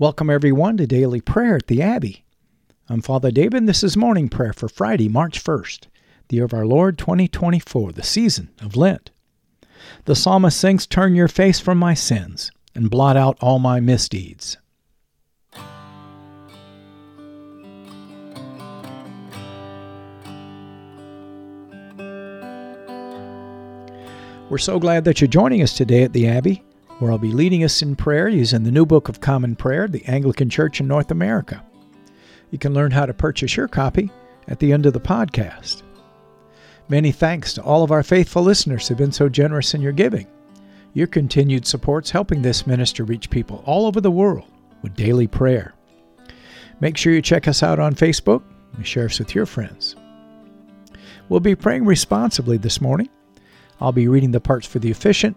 Welcome, everyone, to Daily Prayer at the Abbey. I'm Father David, and this is morning prayer for Friday, March 1st, the year of our Lord 2024, the season of Lent. The psalmist sings, Turn your face from my sins and blot out all my misdeeds. We're so glad that you're joining us today at the Abbey where I'll be leading us in prayer using the New Book of Common Prayer, the Anglican Church in North America. You can learn how to purchase your copy at the end of the podcast. Many thanks to all of our faithful listeners who've been so generous in your giving. Your continued support's helping this ministry reach people all over the world with daily prayer. Make sure you check us out on Facebook and share us with your friends. We'll be praying responsibly this morning. I'll be reading the parts for the officiant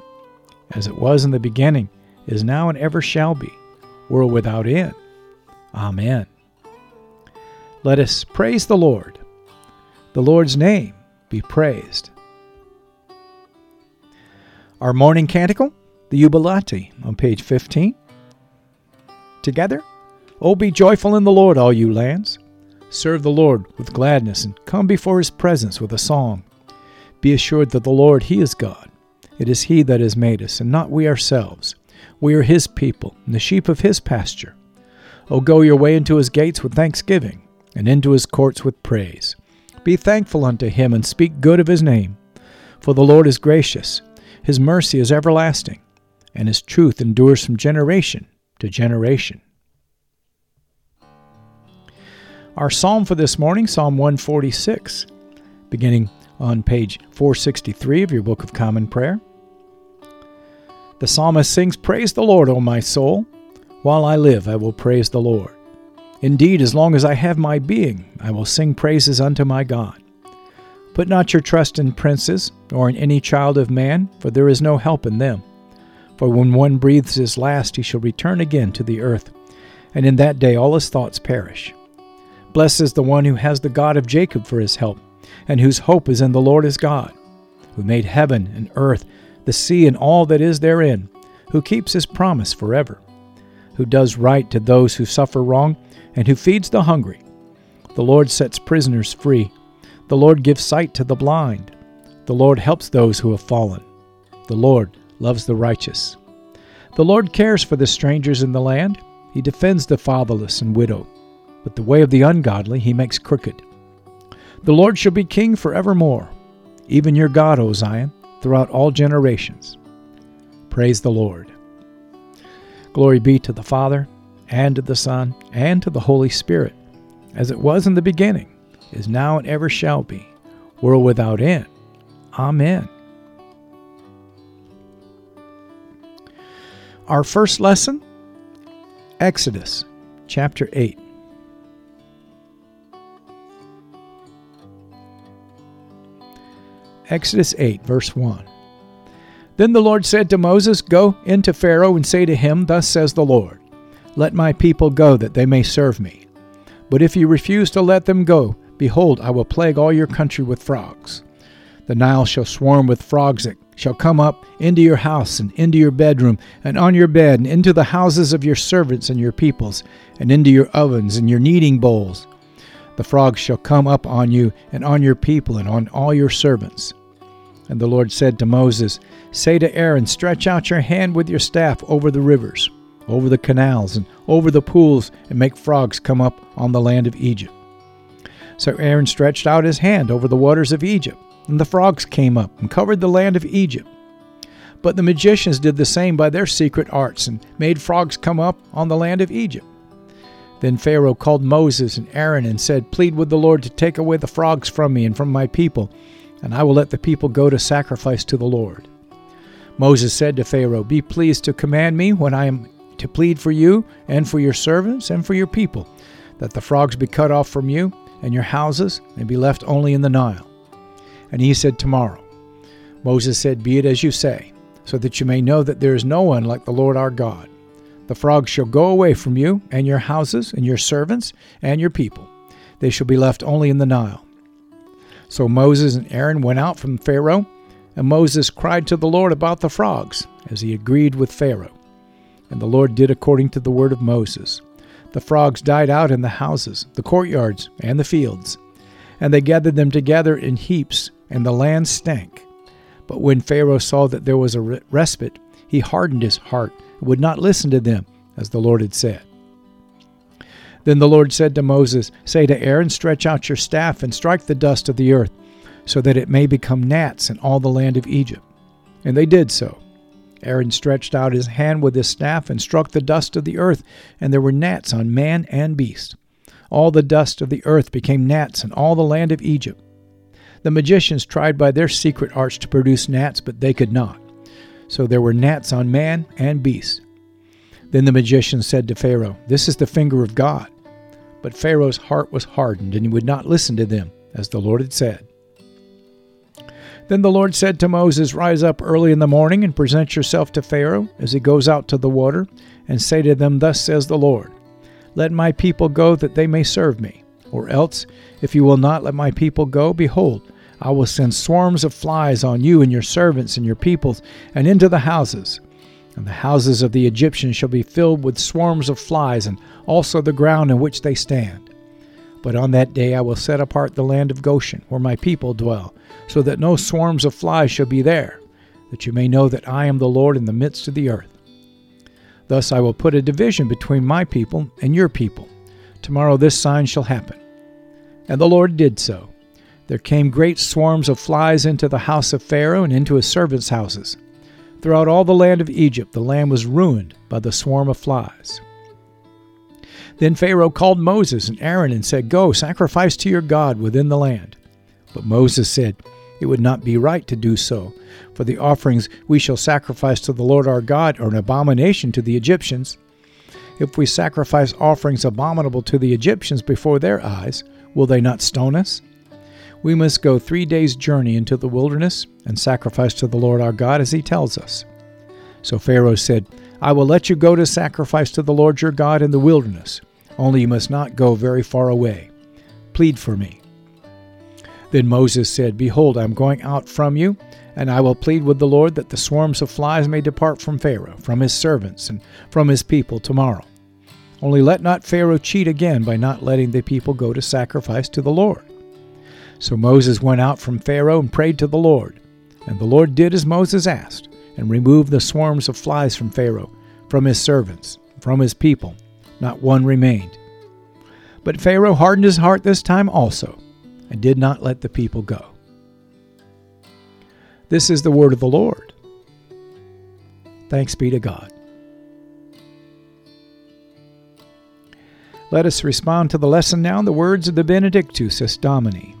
as it was in the beginning, is now, and ever shall be, world without end. Amen. Let us praise the Lord. The Lord's name be praised. Our morning canticle, the Jubilate, on page 15. Together, O be joyful in the Lord, all you lands. Serve the Lord with gladness and come before his presence with a song. Be assured that the Lord, he is God. It is He that has made us, and not we ourselves. We are His people, and the sheep of His pasture. O go your way into His gates with thanksgiving, and into His courts with praise. Be thankful unto Him, and speak good of His name. For the Lord is gracious, His mercy is everlasting, and His truth endures from generation to generation. Our psalm for this morning, Psalm 146, beginning on page 463 of your Book of Common Prayer. The psalmist sings, Praise the Lord, O my soul. While I live, I will praise the Lord. Indeed, as long as I have my being, I will sing praises unto my God. Put not your trust in princes, or in any child of man, for there is no help in them. For when one breathes his last, he shall return again to the earth, and in that day all his thoughts perish. Blessed is the one who has the God of Jacob for his help, and whose hope is in the Lord his God, who made heaven and earth the sea and all that is therein, who keeps his promise forever, who does right to those who suffer wrong, and who feeds the hungry. The Lord sets prisoners free. The Lord gives sight to the blind. The Lord helps those who have fallen. The Lord loves the righteous. The Lord cares for the strangers in the land. He defends the fatherless and widow. But the way of the ungodly he makes crooked. The Lord shall be king forevermore, even your God, O Zion throughout all generations. Praise the Lord. Glory be to the Father, and to the Son, and to the Holy Spirit, as it was in the beginning, is now, and ever shall be, world without end. Amen. Our first lesson Exodus chapter 8. Exodus 8, verse 1. Then the Lord said to Moses, Go into Pharaoh and say to him, Thus says the Lord, Let my people go, that they may serve me. But if you refuse to let them go, Behold, I will plague all your country with frogs. The Nile shall swarm with frogs that shall come up into your house and into your bedroom and on your bed and into the houses of your servants and your peoples and into your ovens and your kneading bowls. The frogs shall come up on you and on your people and on all your servants. And the Lord said to Moses, Say to Aaron, Stretch out your hand with your staff over the rivers, over the canals, and over the pools, and make frogs come up on the land of Egypt. So Aaron stretched out his hand over the waters of Egypt, and the frogs came up and covered the land of Egypt. But the magicians did the same by their secret arts, and made frogs come up on the land of Egypt. Then Pharaoh called Moses and Aaron and said, Plead with the Lord to take away the frogs from me and from my people, and I will let the people go to sacrifice to the Lord. Moses said to Pharaoh, Be pleased to command me when I am to plead for you and for your servants and for your people, that the frogs be cut off from you and your houses and be left only in the Nile. And he said, Tomorrow. Moses said, Be it as you say, so that you may know that there is no one like the Lord our God. The frogs shall go away from you, and your houses, and your servants, and your people. They shall be left only in the Nile. So Moses and Aaron went out from Pharaoh, and Moses cried to the Lord about the frogs, as he agreed with Pharaoh. And the Lord did according to the word of Moses. The frogs died out in the houses, the courtyards, and the fields, and they gathered them together in heaps, and the land stank. But when Pharaoh saw that there was a respite, he hardened his heart and would not listen to them, as the Lord had said. Then the Lord said to Moses, Say to Aaron, Stretch out your staff and strike the dust of the earth, so that it may become gnats in all the land of Egypt. And they did so. Aaron stretched out his hand with his staff and struck the dust of the earth, and there were gnats on man and beast. All the dust of the earth became gnats in all the land of Egypt. The magicians tried by their secret arts to produce gnats, but they could not. So there were gnats on man and beast. Then the magician said to Pharaoh, This is the finger of God. But Pharaoh's heart was hardened, and he would not listen to them, as the Lord had said. Then the Lord said to Moses, Rise up early in the morning and present yourself to Pharaoh as he goes out to the water, and say to them, Thus says the Lord, Let my people go that they may serve me. Or else, if you will not let my people go, behold, I will send swarms of flies on you and your servants and your peoples, and into the houses and the houses of the Egyptians shall be filled with swarms of flies, and also the ground in which they stand. But on that day I will set apart the land of Goshen, where my people dwell, so that no swarms of flies shall be there, that you may know that I am the Lord in the midst of the earth. Thus I will put a division between my people and your people. Tomorrow this sign shall happen. And the Lord did so. There came great swarms of flies into the house of Pharaoh and into his servants' houses. Throughout all the land of Egypt, the land was ruined by the swarm of flies. Then Pharaoh called Moses and Aaron and said, Go, sacrifice to your God within the land. But Moses said, It would not be right to do so, for the offerings we shall sacrifice to the Lord our God are an abomination to the Egyptians. If we sacrifice offerings abominable to the Egyptians before their eyes, will they not stone us? We must go three days' journey into the wilderness and sacrifice to the Lord our God as he tells us. So Pharaoh said, I will let you go to sacrifice to the Lord your God in the wilderness, only you must not go very far away. Plead for me. Then Moses said, Behold, I am going out from you, and I will plead with the Lord that the swarms of flies may depart from Pharaoh, from his servants, and from his people tomorrow. Only let not Pharaoh cheat again by not letting the people go to sacrifice to the Lord. So Moses went out from Pharaoh and prayed to the Lord. And the Lord did as Moses asked, and removed the swarms of flies from Pharaoh, from his servants, from his people. Not one remained. But Pharaoh hardened his heart this time also, and did not let the people go. This is the word of the Lord. Thanks be to God. Let us respond to the lesson now in the words of the Benedictus Domine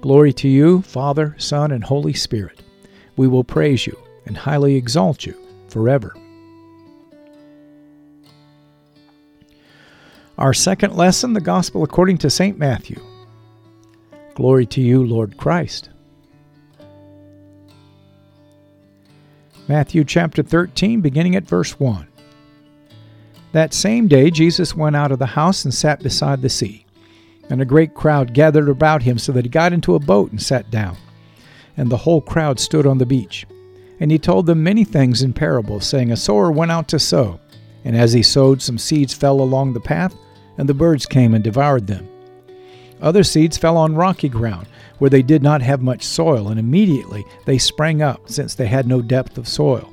Glory to you, Father, Son, and Holy Spirit. We will praise you and highly exalt you forever. Our second lesson, the Gospel according to St. Matthew. Glory to you, Lord Christ. Matthew chapter 13, beginning at verse 1. That same day, Jesus went out of the house and sat beside the sea. And a great crowd gathered about him so that he got into a boat and sat down. And the whole crowd stood on the beach. And he told them many things in parables, saying, A sower went out to sow. And as he sowed, some seeds fell along the path, and the birds came and devoured them. Other seeds fell on rocky ground, where they did not have much soil, and immediately they sprang up, since they had no depth of soil.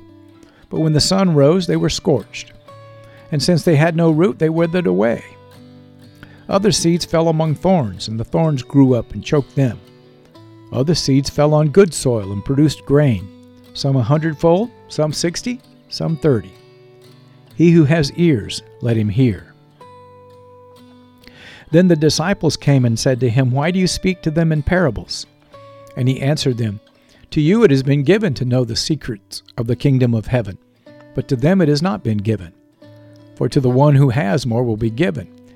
But when the sun rose, they were scorched. And since they had no root, they withered away. Other seeds fell among thorns, and the thorns grew up and choked them. Other seeds fell on good soil and produced grain, some a hundredfold, some sixty, some thirty. He who has ears, let him hear. Then the disciples came and said to him, Why do you speak to them in parables? And he answered them, To you it has been given to know the secrets of the kingdom of heaven, but to them it has not been given. For to the one who has more will be given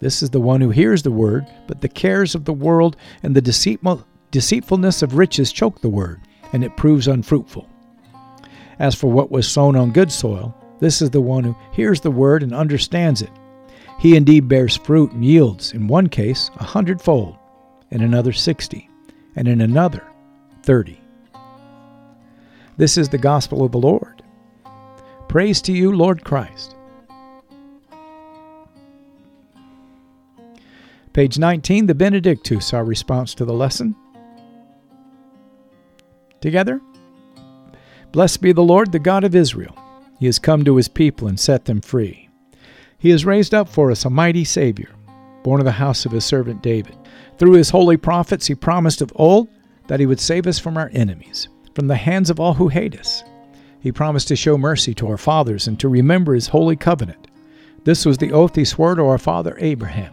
this is the one who hears the word, but the cares of the world and the deceitfulness of riches choke the word, and it proves unfruitful. As for what was sown on good soil, this is the one who hears the word and understands it. He indeed bears fruit and yields, in one case, a hundredfold, in another sixty, and in another thirty. This is the gospel of the Lord. Praise to you, Lord Christ. Page 19, the Benedictus, our response to the lesson. Together? Blessed be the Lord, the God of Israel. He has come to his people and set them free. He has raised up for us a mighty Savior, born of the house of his servant David. Through his holy prophets, he promised of old that he would save us from our enemies, from the hands of all who hate us. He promised to show mercy to our fathers and to remember his holy covenant. This was the oath he swore to our father Abraham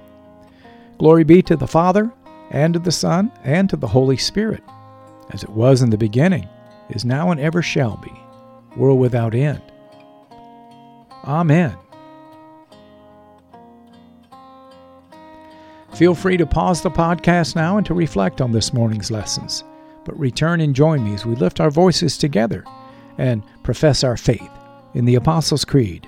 Glory be to the Father, and to the Son, and to the Holy Spirit, as it was in the beginning, is now, and ever shall be, world without end. Amen. Feel free to pause the podcast now and to reflect on this morning's lessons, but return and join me as we lift our voices together and profess our faith in the Apostles' Creed.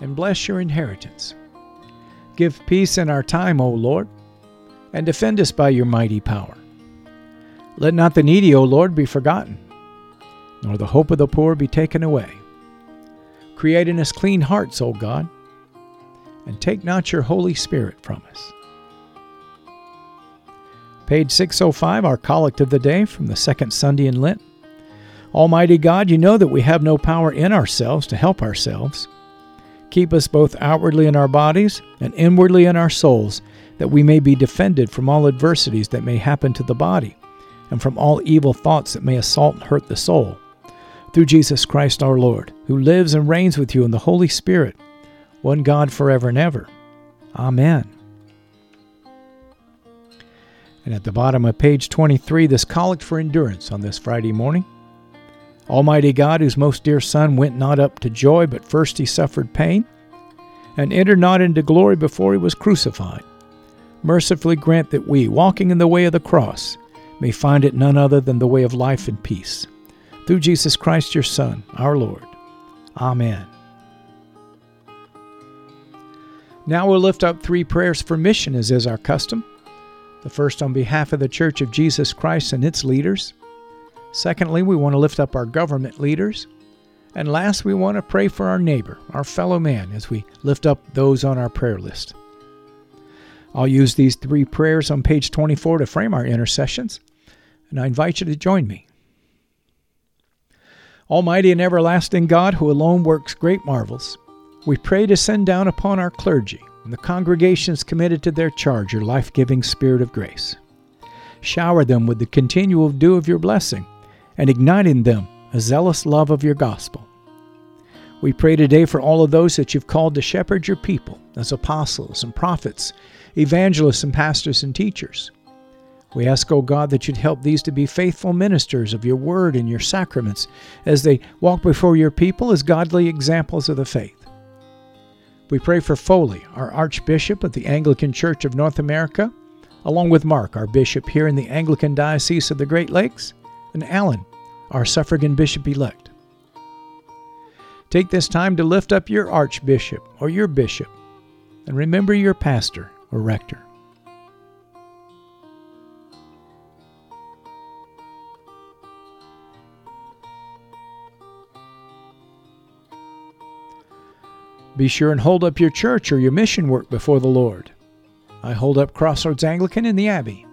and bless your inheritance. Give peace in our time, O Lord, and defend us by your mighty power. Let not the needy, O Lord, be forgotten, nor the hope of the poor be taken away. Create in us clean hearts, O God, and take not your Holy Spirit from us. Page 605, our collect of the day from the second Sunday in Lent. Almighty God, you know that we have no power in ourselves to help ourselves. Keep us both outwardly in our bodies and inwardly in our souls, that we may be defended from all adversities that may happen to the body, and from all evil thoughts that may assault and hurt the soul. Through Jesus Christ our Lord, who lives and reigns with you in the Holy Spirit, one God forever and ever. Amen. And at the bottom of page 23, this collect for endurance on this Friday morning. Almighty God, whose most dear Son went not up to joy, but first he suffered pain, and entered not into glory before he was crucified, mercifully grant that we, walking in the way of the cross, may find it none other than the way of life and peace. Through Jesus Christ, your Son, our Lord. Amen. Now we'll lift up three prayers for mission, as is our custom. The first on behalf of the Church of Jesus Christ and its leaders. Secondly, we want to lift up our government leaders. And last, we want to pray for our neighbor, our fellow man, as we lift up those on our prayer list. I'll use these three prayers on page 24 to frame our intercessions, and I invite you to join me. Almighty and everlasting God, who alone works great marvels, we pray to send down upon our clergy and the congregations committed to their charge your life giving spirit of grace. Shower them with the continual dew of your blessing, and ignite in them a zealous love of your gospel. We pray today for all of those that you've called to shepherd your people as apostles and prophets, evangelists and pastors and teachers. We ask, O oh God, that you'd help these to be faithful ministers of your word and your sacraments as they walk before your people as godly examples of the faith. We pray for Foley, our Archbishop of the Anglican Church of North America, along with Mark, our Bishop here in the Anglican Diocese of the Great Lakes, and Alan, our suffragan Bishop elect. Take this time to lift up your Archbishop or your Bishop, and remember your pastor or rector. Be sure and hold up your church or your mission work before the Lord. I hold up Crossroads Anglican in the Abbey.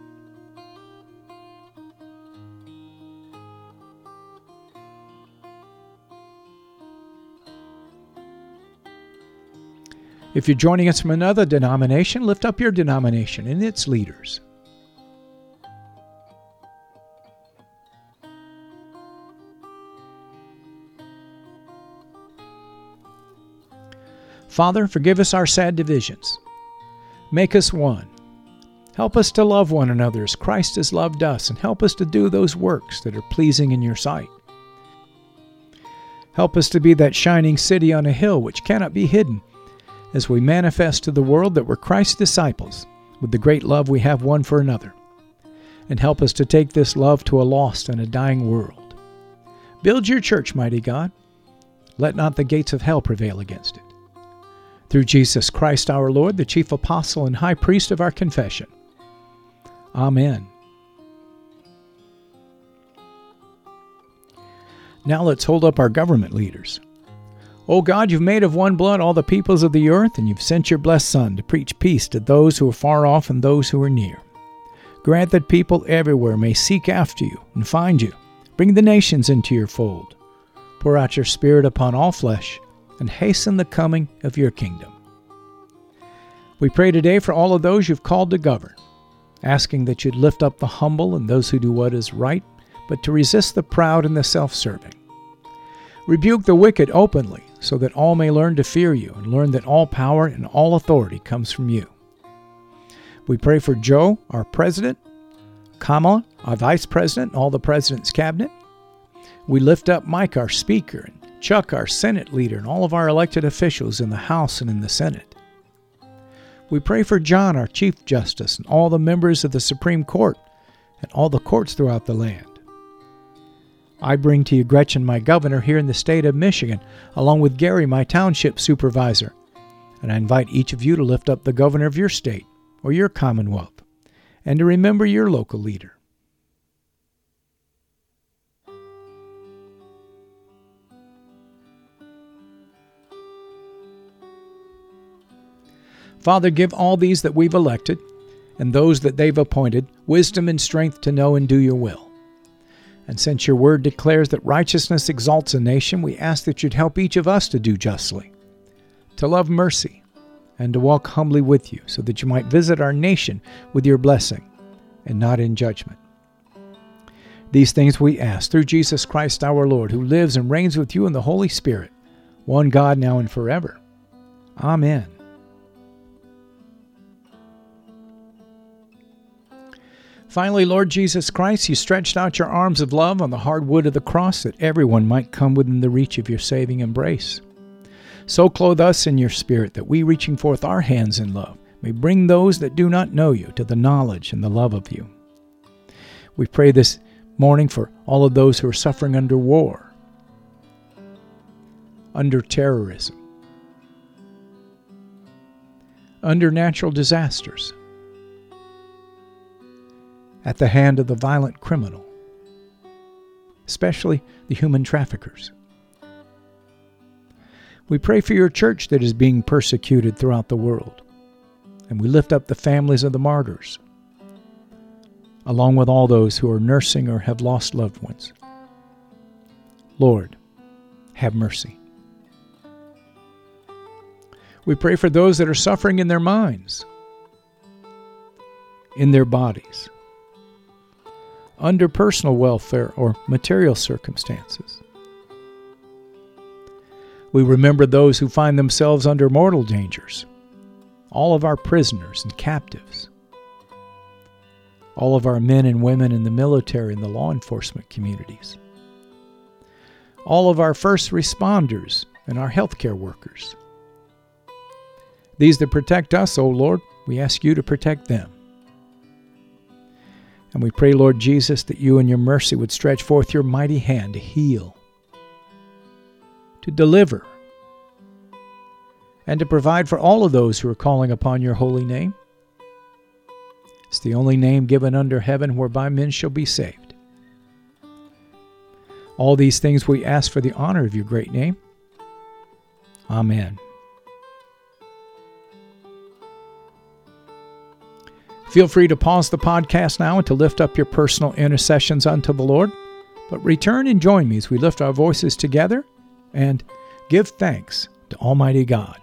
If you're joining us from another denomination, lift up your denomination and its leaders. Father, forgive us our sad divisions. Make us one. Help us to love one another as Christ has loved us, and help us to do those works that are pleasing in your sight. Help us to be that shining city on a hill which cannot be hidden, as we manifest to the world that we're Christ's disciples with the great love we have one for another. And help us to take this love to a lost and a dying world. Build your church, mighty God. Let not the gates of hell prevail against it. Through Jesus Christ our Lord, the chief apostle and high priest of our confession. Amen. Now let's hold up our government leaders. O God, you've made of one blood all the peoples of the earth, and you've sent your blessed Son to preach peace to those who are far off and those who are near. Grant that people everywhere may seek after you and find you. Bring the nations into your fold. Pour out your Spirit upon all flesh, and hasten the coming of your kingdom. We pray today for all of those you've called to govern asking that you'd lift up the humble and those who do what is right, but to resist the proud and the self serving. Rebuke the wicked openly, so that all may learn to fear you and learn that all power and all authority comes from you. We pray for Joe, our president, Kamala, our vice president, and all the president's cabinet. We lift up Mike, our speaker, and Chuck, our Senate leader, and all of our elected officials in the House and in the Senate. We pray for John, our Chief Justice, and all the members of the Supreme Court and all the courts throughout the land. I bring to you Gretchen, my governor here in the state of Michigan, along with Gary, my township supervisor. And I invite each of you to lift up the governor of your state or your commonwealth and to remember your local leader. Father, give all these that we've elected and those that they've appointed wisdom and strength to know and do your will. And since your word declares that righteousness exalts a nation, we ask that you'd help each of us to do justly, to love mercy, and to walk humbly with you, so that you might visit our nation with your blessing and not in judgment. These things we ask through Jesus Christ our Lord, who lives and reigns with you in the Holy Spirit, one God now and forever. Amen. Finally, Lord Jesus Christ, you stretched out your arms of love on the hard wood of the cross that everyone might come within the reach of your saving embrace. So clothe us in your spirit that we, reaching forth our hands in love, may bring those that do not know you to the knowledge and the love of you. We pray this morning for all of those who are suffering under war, under terrorism, under natural disasters at the hand of the violent criminal, especially the human traffickers. We pray for your church that is being persecuted throughout the world, and we lift up the families of the martyrs, along with all those who are nursing or have lost loved ones. Lord, have mercy. We pray for those that are suffering in their minds, in their bodies, under personal welfare or material circumstances. We remember those who find themselves under mortal dangers, all of our prisoners and captives, all of our men and women in the military and the law enforcement communities, all of our first responders and our healthcare workers. These that protect us, O Lord, we ask you to protect them. And we pray, Lord Jesus, that you in your mercy would stretch forth your mighty hand to heal, to deliver, and to provide for all of those who are calling upon your holy name. It's the only name given under heaven whereby men shall be saved. All these things we ask for the honor of your great name. Amen. Feel free to pause the podcast now and to lift up your personal intercessions unto the Lord. But return and join me as we lift our voices together and give thanks to Almighty God.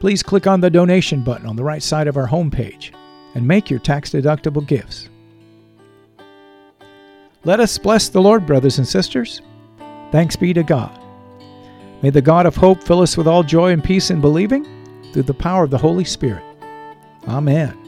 please click on the donation button on the right side of our homepage and make your tax deductible gifts. Let us bless the Lord, brothers and sisters. Thanks be to God. May the God of hope fill us with all joy and peace in believing through the power of the Holy Spirit. Amen.